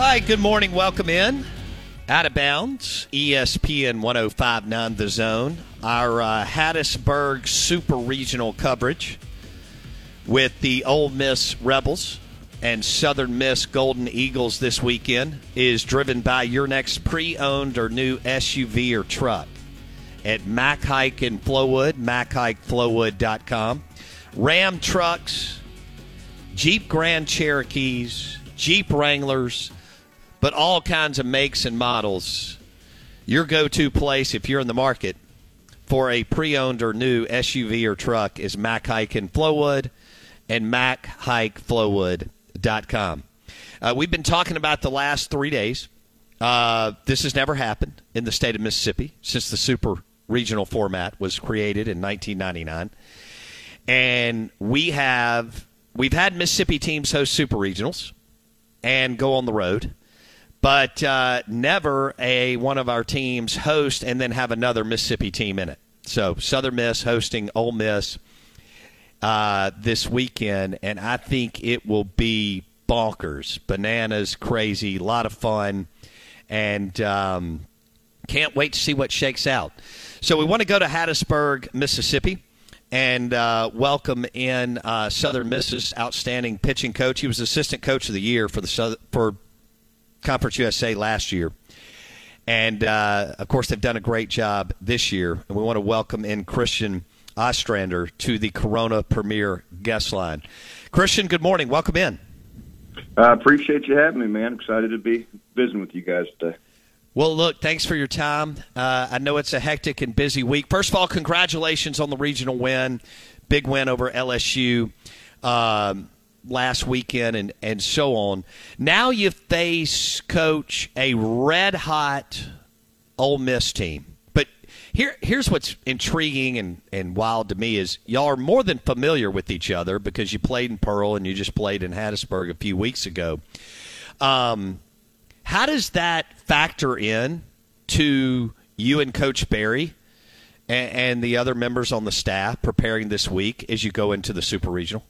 Right, good morning. Welcome in. Out of bounds, ESPN 1059 The Zone. Our uh, Hattiesburg Super Regional coverage with the Ole Miss Rebels and Southern Miss Golden Eagles this weekend is driven by your next pre owned or new SUV or truck at Mac Haik in Flowood, MacHikeFlowwood.com. Ram trucks, Jeep Grand Cherokees, Jeep Wranglers, but all kinds of makes and models. Your go to place if you're in the market for a pre owned or new SUV or truck is Mac Haik in Flowood and MacHikeFlowwood.com. Uh, we've been talking about the last three days. Uh, this has never happened in the state of Mississippi since the super regional format was created in 1999. And we have we've had Mississippi teams host super regionals and go on the road, but uh, never a one of our teams host and then have another Mississippi team in it. So Southern Miss hosting Ole Miss uh, this weekend, and I think it will be bonkers, bananas, crazy, a lot of fun, and um, can't wait to see what shakes out. So we want to go to Hattiesburg, Mississippi and uh, welcome in uh, Southern Miss's outstanding pitching coach. He was assistant coach of the year for the South- for Conference USA last year, and uh, of course they've done a great job this year. And we want to welcome in Christian Ostrander to the Corona Premier guest line. Christian, good morning. Welcome in. I appreciate you having me, man. Excited to be visiting with you guys today. Well, look, thanks for your time. Uh, I know it's a hectic and busy week. First of all, congratulations on the regional win, big win over LSU um, last weekend, and, and so on. Now you face, coach, a red hot Ole Miss team. But here, here's what's intriguing and, and wild to me is y'all are more than familiar with each other because you played in Pearl and you just played in Hattiesburg a few weeks ago. Um, how does that factor in to you and Coach Berry and, and, the other members on the staff preparing this week as you go into the Super Regional?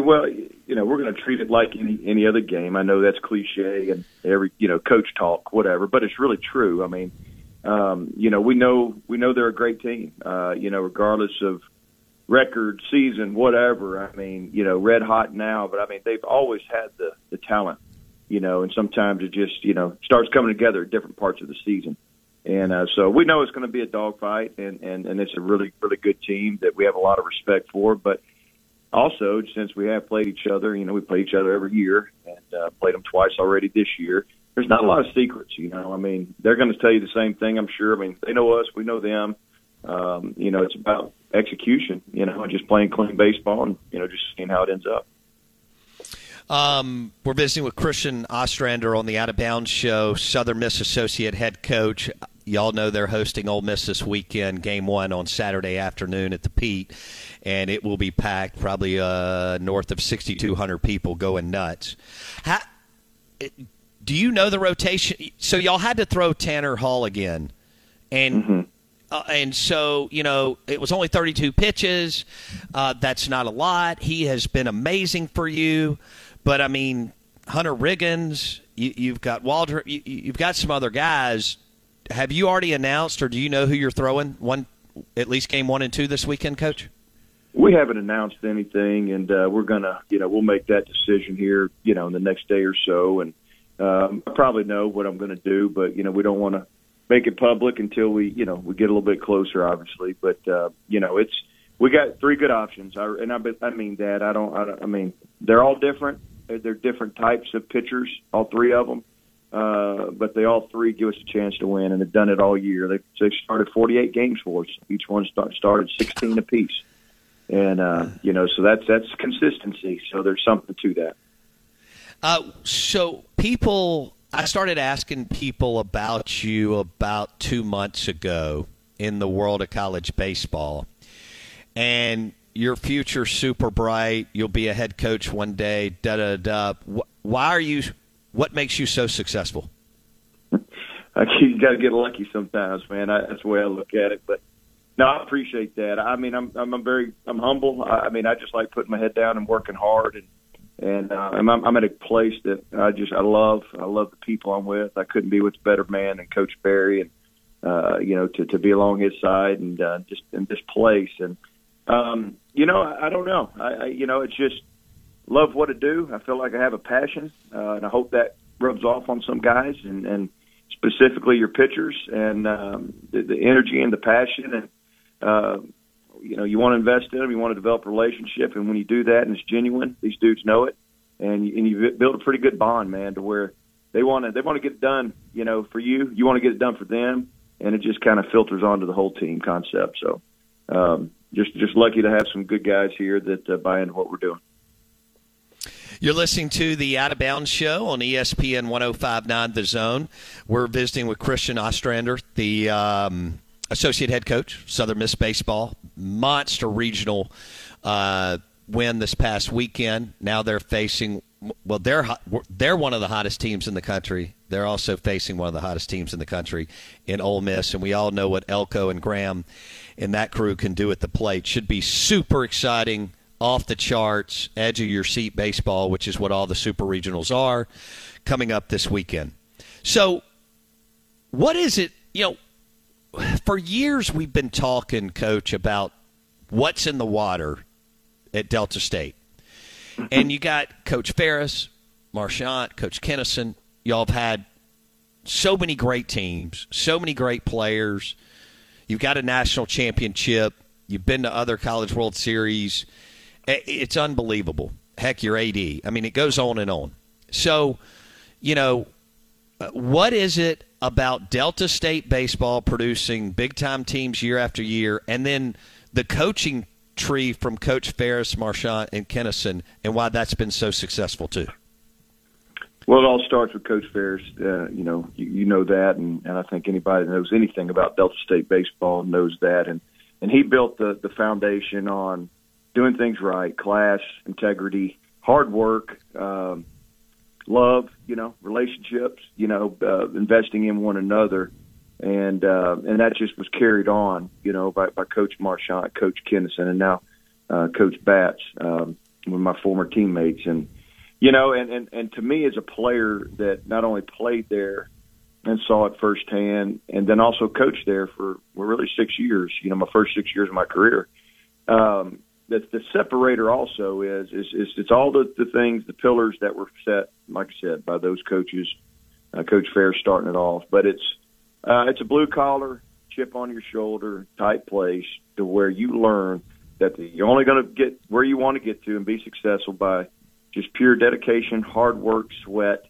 Well, you know, we're going to treat it like any any other game. I know that's cliche and every you know coach talk, whatever, but it's really true. I mean, um, you know, we know we know they're a great team. Uh, you know, regardless of record, season, whatever. I mean, you know, red hot now, but I mean, they've always had the the talent you know, and sometimes it just, you know, starts coming together at different parts of the season. And uh, so we know it's going to be a dogfight, and, and, and it's a really, really good team that we have a lot of respect for. But also, since we have played each other, you know, we play each other every year and uh, played them twice already this year. There's not a lot of secrets, you know. I mean, they're going to tell you the same thing, I'm sure. I mean, they know us, we know them. Um, you know, it's about execution, you know, and just playing clean baseball and, you know, just seeing how it ends up. Um, we're visiting with Christian Ostrander on the Out of Bounds show, Southern Miss associate head coach. Y'all know they're hosting Ole Miss this weekend, game one on Saturday afternoon at the Pete, and it will be packed, probably uh, north of 6,200 people going nuts. How, do you know the rotation? So y'all had to throw Tanner Hall again, and. Mm-hmm. Uh, and so, you know, it was only 32 pitches. Uh, that's not a lot. He has been amazing for you. But I mean, Hunter Riggins, you, have got Walter, you, have got some other guys. Have you already announced, or do you know who you're throwing one, at least game one and two this weekend, Coach? We haven't announced anything, and uh, we're gonna, you know, we'll make that decision here, you know, in the next day or so, and um, I probably know what I'm to do, but you know, we don't want to make it public until we, you know, we get a little bit closer, obviously. But uh, you know, it's we got three good options, I, and I, I mean that I don't, I don't, I mean they're all different. They're different types of pitchers, all three of them. Uh, but they all three give us a chance to win, and they've done it all year. They they started 48 games for us. Each one start, started 16 apiece, and uh, you know, so that's that's consistency. So there's something to that. Uh, so people, I started asking people about you about two months ago in the world of college baseball, and your future super bright. You'll be a head coach one day. Da da da. Why are you? What makes you so successful? you got to get lucky sometimes, man. I, that's the way I look at it. But no, I appreciate that. I mean, I'm I'm, very I'm humble. I, I mean, I just like putting my head down and working hard, and and uh, I'm I'm at a place that I just I love. I love the people I'm with. I couldn't be with a better man than Coach Berry, and uh, you know to to be along his side and uh, just in this place. And um, you know, I, I don't know. I, I you know, it's just love what I do. I feel like I have a passion, uh, and I hope that rubs off on some guys, and, and specifically your pitchers, and um, the, the energy and the passion, and uh, you know, you want to invest in them, you want to develop a relationship, and when you do that and it's genuine, these dudes know it, and you, and you build a pretty good bond, man, to where they want to they want to get it done, you know, for you, you want to get it done for them, and it just kind of filters onto the whole team concept. So, um, just just lucky to have some good guys here that uh, buy into what we're doing. You're listening to the Out of Bounds Show on ESPN 1059 The Zone. We're visiting with Christian Ostrander, the um, associate head coach, Southern Miss Baseball, monster regional uh, win this past weekend. Now they're facing, well, they're, they're one of the hottest teams in the country. They're also facing one of the hottest teams in the country in Ole Miss, and we all know what Elko and Graham and that crew can do at the plate. Should be super exciting off the charts, edge of your seat baseball, which is what all the super regionals are, coming up this weekend. So, what is it? You know, for years we've been talking, Coach, about what's in the water at Delta State. And you got Coach Ferriss, Marchant, Coach Kinnison. Y'all have had so many great teams, so many great players. You've got a national championship. You've been to other College World Series. It's unbelievable. Heck, your AD. I mean, it goes on and on. So, you know, uh, what is it about Delta State baseball producing big time teams year after year, and then the coaching tree from Coach Ferriss, Marchant, and Kinnison, and why that's been so successful too? Well, it all starts with Coach Ferriss. Uh, you know, you, you know that, and, and I think anybody that knows anything about Delta State baseball knows that. And and he built the the foundation on doing things right, class, integrity, hard work, um, love, you know, relationships, you know, uh, investing in one another. And, uh, and that just was carried on, you know, by, by Coach Marchant, Coach Kinnison, and now, uh, Coach Batts, um, with my former teammates. And, you know, and, and, and to me as a player that not only played there and saw it firsthand and then also coached there for well, really six years, you know, my first six years of my career, um, the, the separator also is, is is it's all the, the things, the pillars that were set, like I said, by those coaches, uh, Coach Fair starting it off. But it's uh, it's a blue collar, chip on your shoulder type place to where you learn that the, you're only going to get where you want to get to and be successful by just pure dedication, hard work, sweat,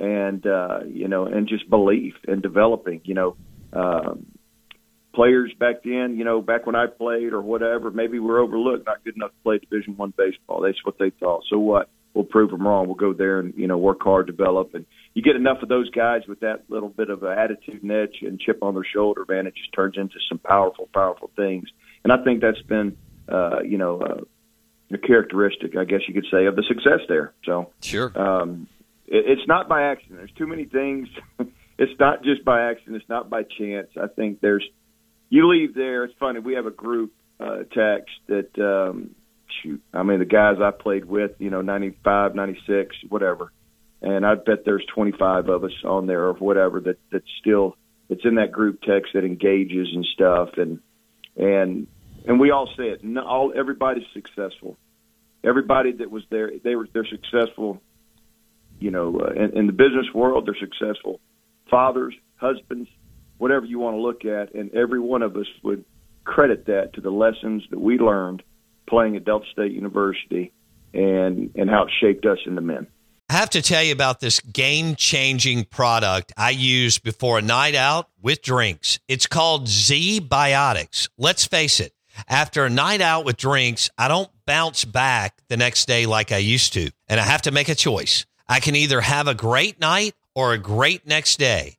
and uh, you know, and just belief and developing. You know, um, players back then, you know, back when I played or whatever, maybe we're overlooked, not good enough to play Division One baseball. That's what they thought. So what? We'll prove them wrong. We'll go there and you know work hard, develop, and you get enough of those guys with that little bit of an attitude and edge and chip on their shoulder, man. It just turns into some powerful, powerful things. And I think that's been, uh, you know, uh, a characteristic, I guess you could say, of the success there. So sure, um, it, it's not by accident. There's too many things. it's not just by accident. It's not by chance. I think there's you leave there. It's funny. We have a group uh, text that um, shoot. I mean, the guys I played with, you know, ninety five, ninety six, whatever, and I bet there's twenty five of us on there or whatever that that's still it's in that group text that engages and stuff, and and and we all say it. All everybody's successful. Everybody that was there, they were they're successful. You know, uh, in, in the business world, they're successful fathers, husbands, whatever you want to look at, and every one of us would credit that to the lessons that we learned playing at Delta State University and and how it shaped us into men. I have to tell you about this game changing product I use before a night out with drinks. It's called ZBiotics. Let's face it, after a night out with drinks, I don't bounce back the next day like I used to, and I have to make a choice. I can either have a great night or a great next day,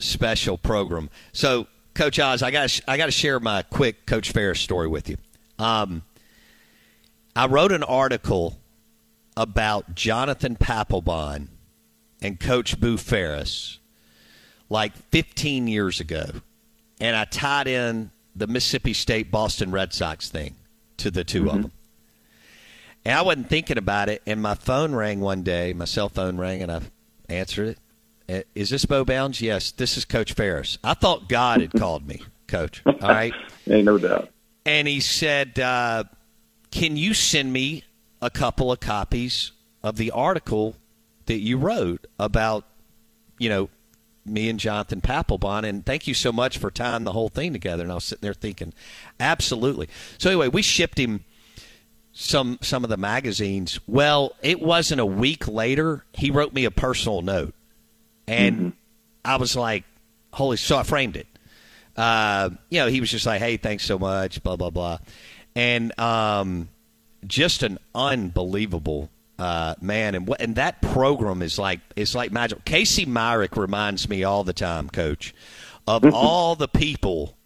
special program. So, Coach Oz, I got I got to share my quick Coach Ferriss story with you. Um, I wrote an article about Jonathan Papelbon and Coach Boo Ferriss like 15 years ago, and I tied in the Mississippi State Boston Red Sox thing to the 2 mm-hmm. of them. And I wasn't thinking about it, and my phone rang one day. My cell phone rang, and I answered it. Is this Bo Bounds? Yes, this is Coach Ferriss. I thought God had called me, Coach. All right, ain't no doubt. And he said, uh, "Can you send me a couple of copies of the article that you wrote about, you know, me and Jonathan Papelbon. And thank you so much for tying the whole thing together. And I was sitting there thinking, absolutely. So anyway, we shipped him some some of the magazines. Well, it wasn't a week later. He wrote me a personal note, and mm-hmm. I was like, "Holy!" So I framed it. Uh, you know, he was just like, "Hey, thanks so much," blah blah blah, and um, just an unbelievable uh, man, and what and that program is like it's like magic. Casey Myrick reminds me all the time, Coach, of all the people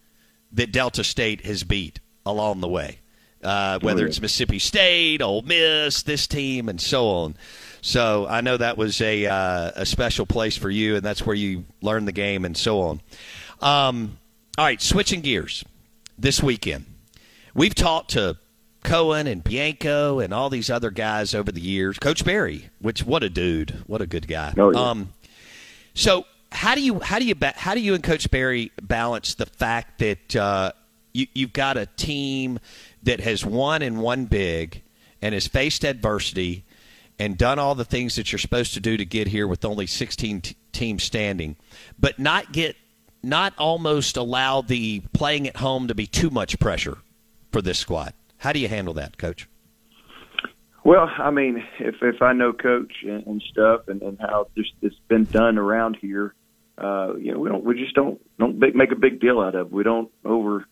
that Delta State has beat along the way, uh, whether it's Mississippi State, Ole Miss, this team, and so on. So I know that was a uh, a special place for you, and that's where you learned the game and so on. Um, all right, switching gears this weekend, we've talked to Cohen and Bianco and all these other guys over the years. Coach Berry, which what a dude, what a good guy. Oh, yeah. Um, so how do you how do you how do you and Coach Berry balance the fact that uh, you you've got a team that has won and won big and has faced adversity and done all the things that you're supposed to do to get here with only 16 t- teams standing, but not get not almost allow the playing at home to be too much pressure for this squad. How do you handle that, Coach? Well, I mean, if if I know Coach and, and stuff, and, and how this it's been done around here, uh, you know, we don't we just don't don't big, make a big deal out of. it. We don't over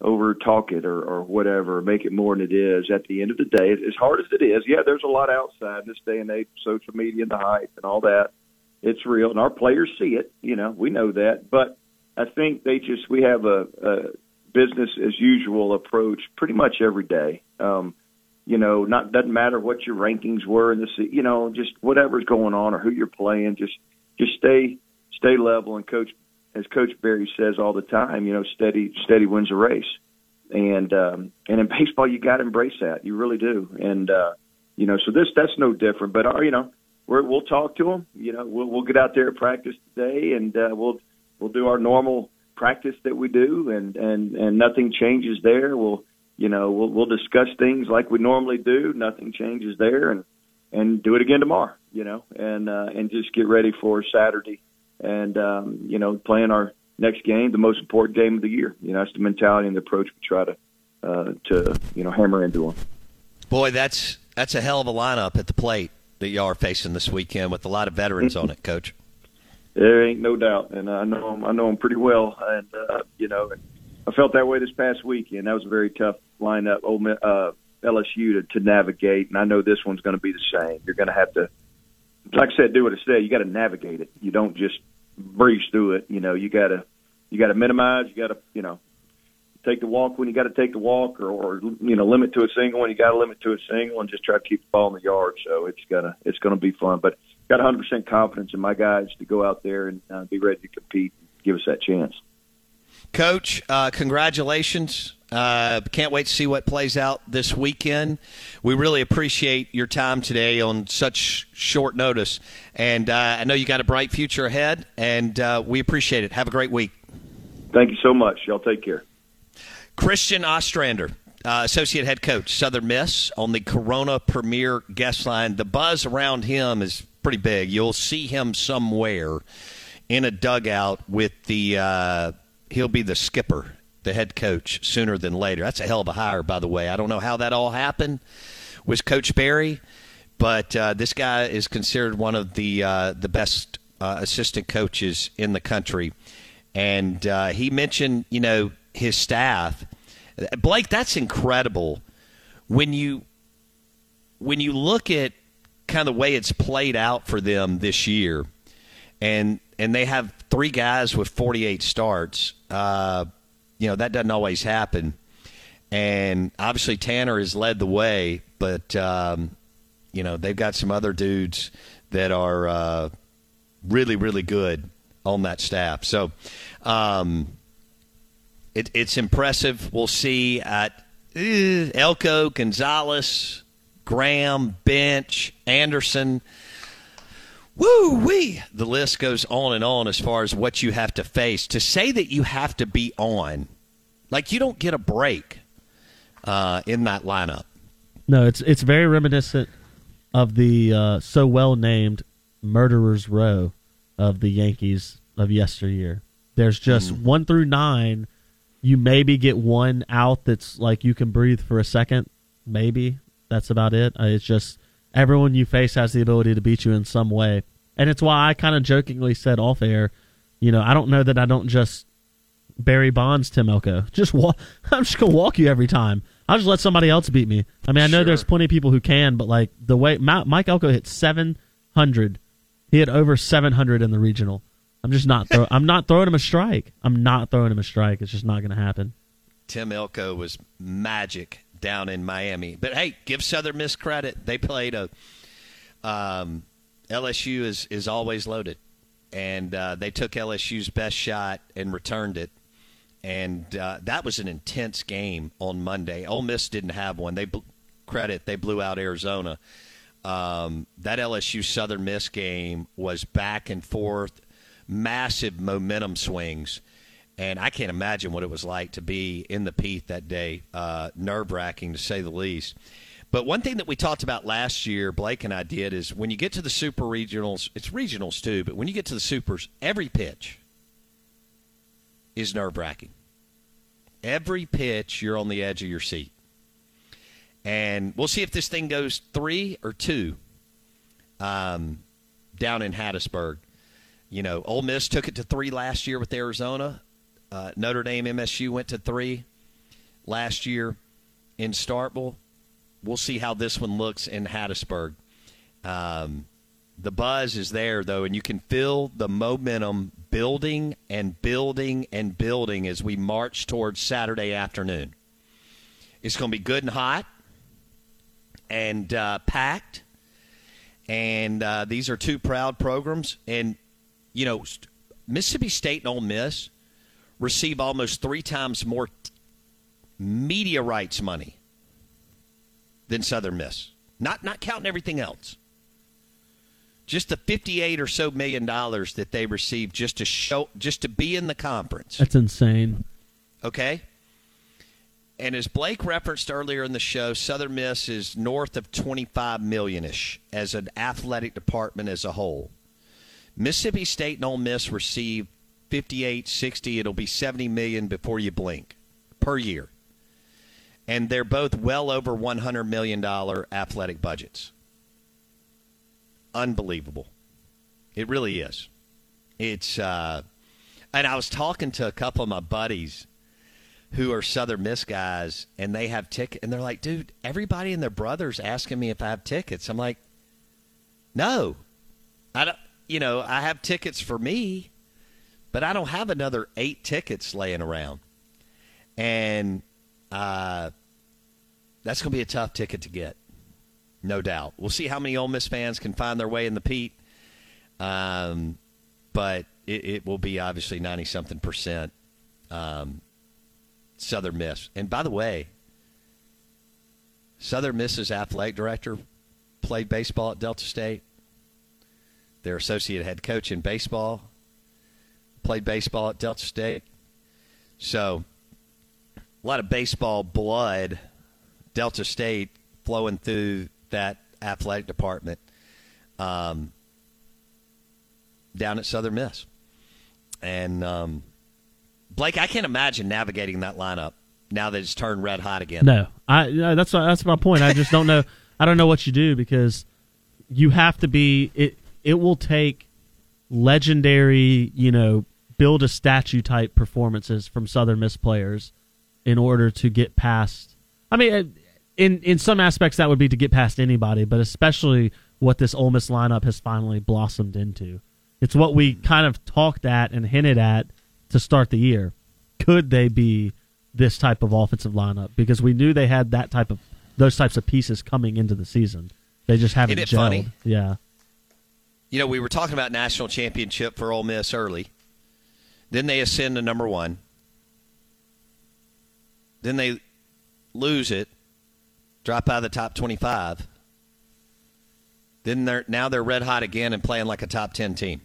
over talk it or or whatever, make it more than it is. At the end of the day, as hard as it is, yeah, there's a lot outside in this day and age, social media and the hype and all that. It's real, and our players see it. You know, we know that, but I think they just we have a, a business as usual approach pretty much every day. Um, you know, not doesn't matter what your rankings were in the you know, just whatever's going on or who you're playing, just just stay stay level and coach as Coach Berry says all the time, you know, steady steady wins a race. And um and in baseball you gotta embrace that. You really do. And uh you know, so this that's no different. But our, uh, you know, we're, we'll talk to them. You know, we'll we'll get out there at practice today, and uh, we'll we'll do our normal practice that we do, and and and nothing changes there. We'll you know we'll we'll discuss things like we normally do. Nothing changes there, and and do it again tomorrow. You know, and uh, and just get ready for Saturday, and um, you know playing our next game, the most important game of the year. You know, that's the mentality and the approach we try to uh, to you know hammer into them. Boy, that's that's a hell of a lineup at the plate that y'all are facing this weekend with a lot of veterans on it, Coach. There ain't no doubt, and I know him. I know him pretty well, and uh, you know, I felt that way this past weekend. That was a very tough lineup, old uh, LSU to, to navigate, and I know this one's going to be the same. You're going to have to, like I said, do what I said. You got to navigate it. You don't just breeze through it. You know, you gotta you gotta minimize. You gotta you know take the walk when you got to take the walk, or, or you know limit to a single when you got to limit to a single, and just try to keep the ball in the yard. So it's gonna it's gonna be fun. But got 100% confidence in my guys to go out there and uh, be ready to compete, and give us that chance. Coach, uh, congratulations. Uh, can't wait to see what plays out this weekend. We really appreciate your time today on such short notice. And uh, I know you got a bright future ahead, and uh, we appreciate it. Have a great week. Thank you so much. Y'all take care. Christian Ostrander, uh, associate head coach, Southern Miss, on the Corona Premier guest line. The buzz around him is pretty big. You'll see him somewhere in a dugout with the. Uh, he'll be the skipper, the head coach, sooner than later. That's a hell of a hire, by the way. I don't know how that all happened with Coach Berry, but uh, this guy is considered one of the uh, the best uh, assistant coaches in the country. And uh, he mentioned, you know, his staff. Blake, that's incredible. When you when you look at kind of the way it's played out for them this year, and and they have three guys with 48 starts. Uh, you know that doesn't always happen, and obviously Tanner has led the way, but um, you know they've got some other dudes that are uh, really really good on that staff. So um, it, it's impressive. We'll see at uh, Elko, Gonzalez, Graham, Bench, Anderson. Woo wee! The list goes on and on as far as what you have to face. To say that you have to be on, like you don't get a break uh, in that lineup. No, it's it's very reminiscent of the uh, so well named Murderers Row of the Yankees of yesteryear. There's just mm. one through nine. You maybe get one out that's like you can breathe for a second. Maybe that's about it. Uh, it's just everyone you face has the ability to beat you in some way. And it's why I kind of jokingly said off air, you know, I don't know that I don't just Barry Bonds Tim Elko. Just walk, I'm just gonna walk you every time. I'll just let somebody else beat me. I mean, I know sure. there's plenty of people who can, but like the way Mike Elko hit 700, he had over 700 in the regional. I'm just not. Throw, I'm not throwing him a strike. I'm not throwing him a strike. It's just not going to happen. Tim Elko was magic down in Miami. But hey, give Southern Miss credit. They played a. Um, LSU is is always loaded, and uh, they took LSU's best shot and returned it. And uh, that was an intense game on Monday. Ole Miss didn't have one. They bl- credit they blew out Arizona. Um, that LSU Southern Miss game was back and forth, massive momentum swings and I can't imagine what it was like to be in the Pete that day. Uh, Nerve wracking to say the least. But one thing that we talked about last year, Blake and I did, is when you get to the super regionals, it's regionals too, but when you get to the supers, every pitch is nerve wracking. Every pitch, you're on the edge of your seat. And we'll see if this thing goes three or two um, down in Hattiesburg. You know, Ole Miss took it to three last year with Arizona. Uh, Notre Dame MSU went to three last year in Starkville. We'll see how this one looks in Hattiesburg. Um, the buzz is there, though, and you can feel the momentum building and building and building as we march towards Saturday afternoon. It's going to be good and hot and uh, packed. And uh, these are two proud programs. And, you know, Mississippi State and Ole Miss receive almost three times more t- media rights money than Southern Miss. Not not counting everything else. Just the 58 or so million dollars that they received just to show just to be in the conference. That's insane. Okay? And as Blake referenced earlier in the show, Southern Miss is north of 25 millionish as an athletic department as a whole. Mississippi State and Ole Miss received 58, 60, it'll be 70 million before you blink per year. And they're both well over 100 million dollar athletic budgets. Unbelievable. It really is. It's uh and I was talking to a couple of my buddies who are Southern Miss guys, and they have tickets, and they're like, "Dude, everybody and their brothers asking me if I have tickets." I'm like, "No, I don't. You know, I have tickets for me, but I don't have another eight tickets laying around, and uh, that's going to be a tough ticket to get, no doubt. We'll see how many Ole Miss fans can find their way in the Pete, um, but it, it, will be obviously ninety something percent um, Southern Miss. And by the way, Southern Miss's athletic director played baseball at Delta State. Their associate head coach in baseball played baseball at Delta State. So, a lot of baseball blood, Delta State flowing through that athletic department um, down at Southern Miss. And um, Blake, I can't imagine navigating that lineup now that it's turned red hot again. No, I no, that's that's my point. I just don't know. I don't know what you do because you have to be. It it will take legendary, you know, build a statue type performances from Southern Miss players in order to get past. I mean, uh, in in some aspects that would be to get past anybody, but especially what this Ole Miss lineup has finally blossomed into. It's what we kind of talked at and hinted at to start the year. Could they be this type of offensive lineup? Because we knew they had that type of those types of pieces coming into the season. They just haven't Isn't gelled. Funny? Yeah. You know, we were talking about national championship for Ole Miss early. Then they ascend to number one. Then they lose it, drop out of the top twenty-five. Then they're now they're red hot again and playing like a top ten team.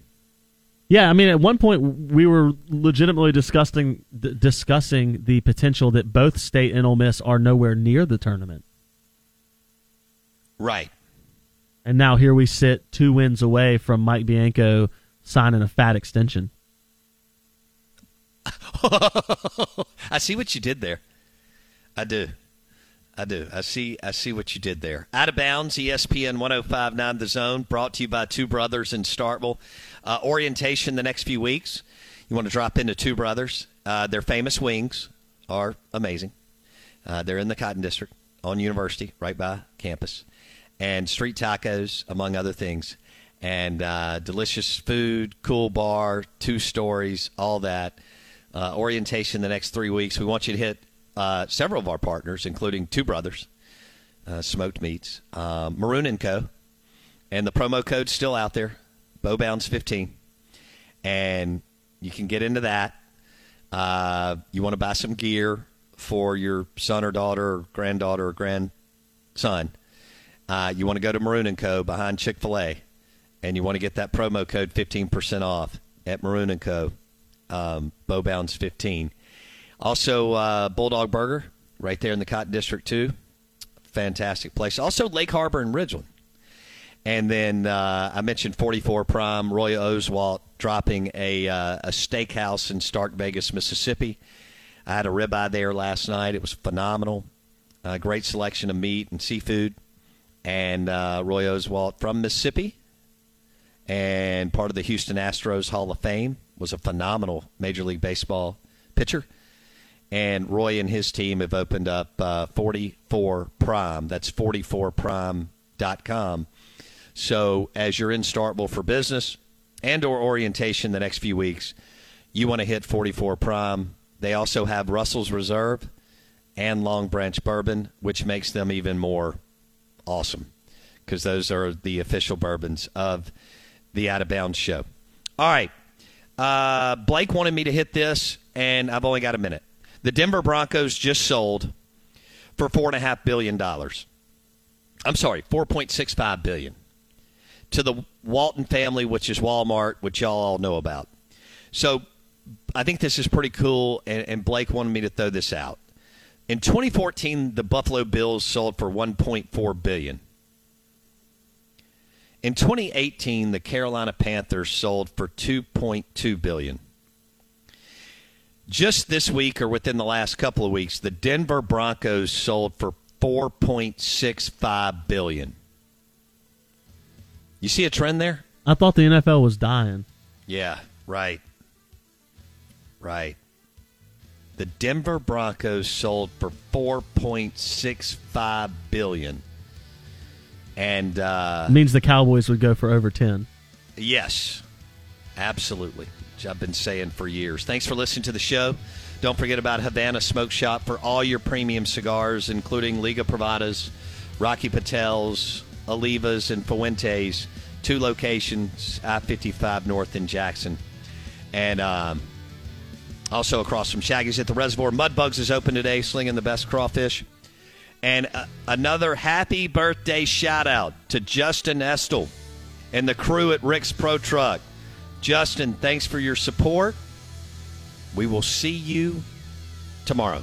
Yeah, I mean, at one point we were legitimately discussing d- discussing the potential that both State and Ole Miss are nowhere near the tournament, Right. and now here we sit, two wins away from Mike Bianco signing a fat extension. I see what you did there. I do. I do. I see I see what you did there. Out of bounds, ESPN 1059 The Zone, brought to you by Two Brothers in Starkville. Uh, orientation the next few weeks. You want to drop into Two Brothers. Uh, their famous wings are amazing. Uh, they're in the Cotton District on University, right by campus. And street tacos, among other things. And uh, delicious food, cool bar, two stories, all that. Uh, orientation the next three weeks. We want you to hit uh, several of our partners, including Two Brothers, uh, Smoked Meats, uh, Maroon and Co. And the promo code's still out there, Bowbounds15. And you can get into that. Uh, you want to buy some gear for your son or daughter or granddaughter or grandson. Uh, you want to go to Maroon and Co. behind Chick fil A. And you want to get that promo code 15% off at Maroon and Co. Um, Bowbounds15. Also, uh, Bulldog Burger right there in the Cotton District too. Fantastic place. Also, Lake Harbor and Ridgeland. And then uh, I mentioned 44 Prime, Roy Oswalt dropping a, uh, a steakhouse in Stark Vegas, Mississippi. I had a ribeye there last night. It was phenomenal. Uh, great selection of meat and seafood. And uh, Roy Oswalt from Mississippi and part of the Houston Astros Hall of Fame was a phenomenal Major League Baseball pitcher and Roy and his team have opened up uh, 44 Prime. That's 44prime.com. So as you're in Starkville for business and or orientation the next few weeks, you want to hit 44 Prime. They also have Russell's Reserve and Long Branch Bourbon, which makes them even more awesome because those are the official bourbons of the Out of Bounds show. All right. Uh, Blake wanted me to hit this, and I've only got a minute. The Denver Broncos just sold for four and a half billion dollars. I'm sorry, four point six five billion to the Walton family, which is Walmart, which y'all all know about. So I think this is pretty cool, and, and Blake wanted me to throw this out. In 2014, the Buffalo Bills sold for 1.4 billion. In 2018, the Carolina Panthers sold for 2.2 billion. Just this week or within the last couple of weeks, the Denver Broncos sold for 4.65 billion. You see a trend there? I thought the NFL was dying. Yeah, right. Right. The Denver Broncos sold for 4.65 billion. And uh means the Cowboys would go for over ten. yes. Absolutely. which I've been saying for years. Thanks for listening to the show. Don't forget about Havana Smoke Shop for all your premium cigars, including Liga Privadas, Rocky Patel's, Olivas, and Fuentes. Two locations, I 55 North in Jackson. And um, also across from Shaggy's at the Reservoir. Mudbugs is open today, slinging the best crawfish. And uh, another happy birthday shout out to Justin Estel and the crew at Rick's Pro Truck. Justin, thanks for your support. We will see you tomorrow.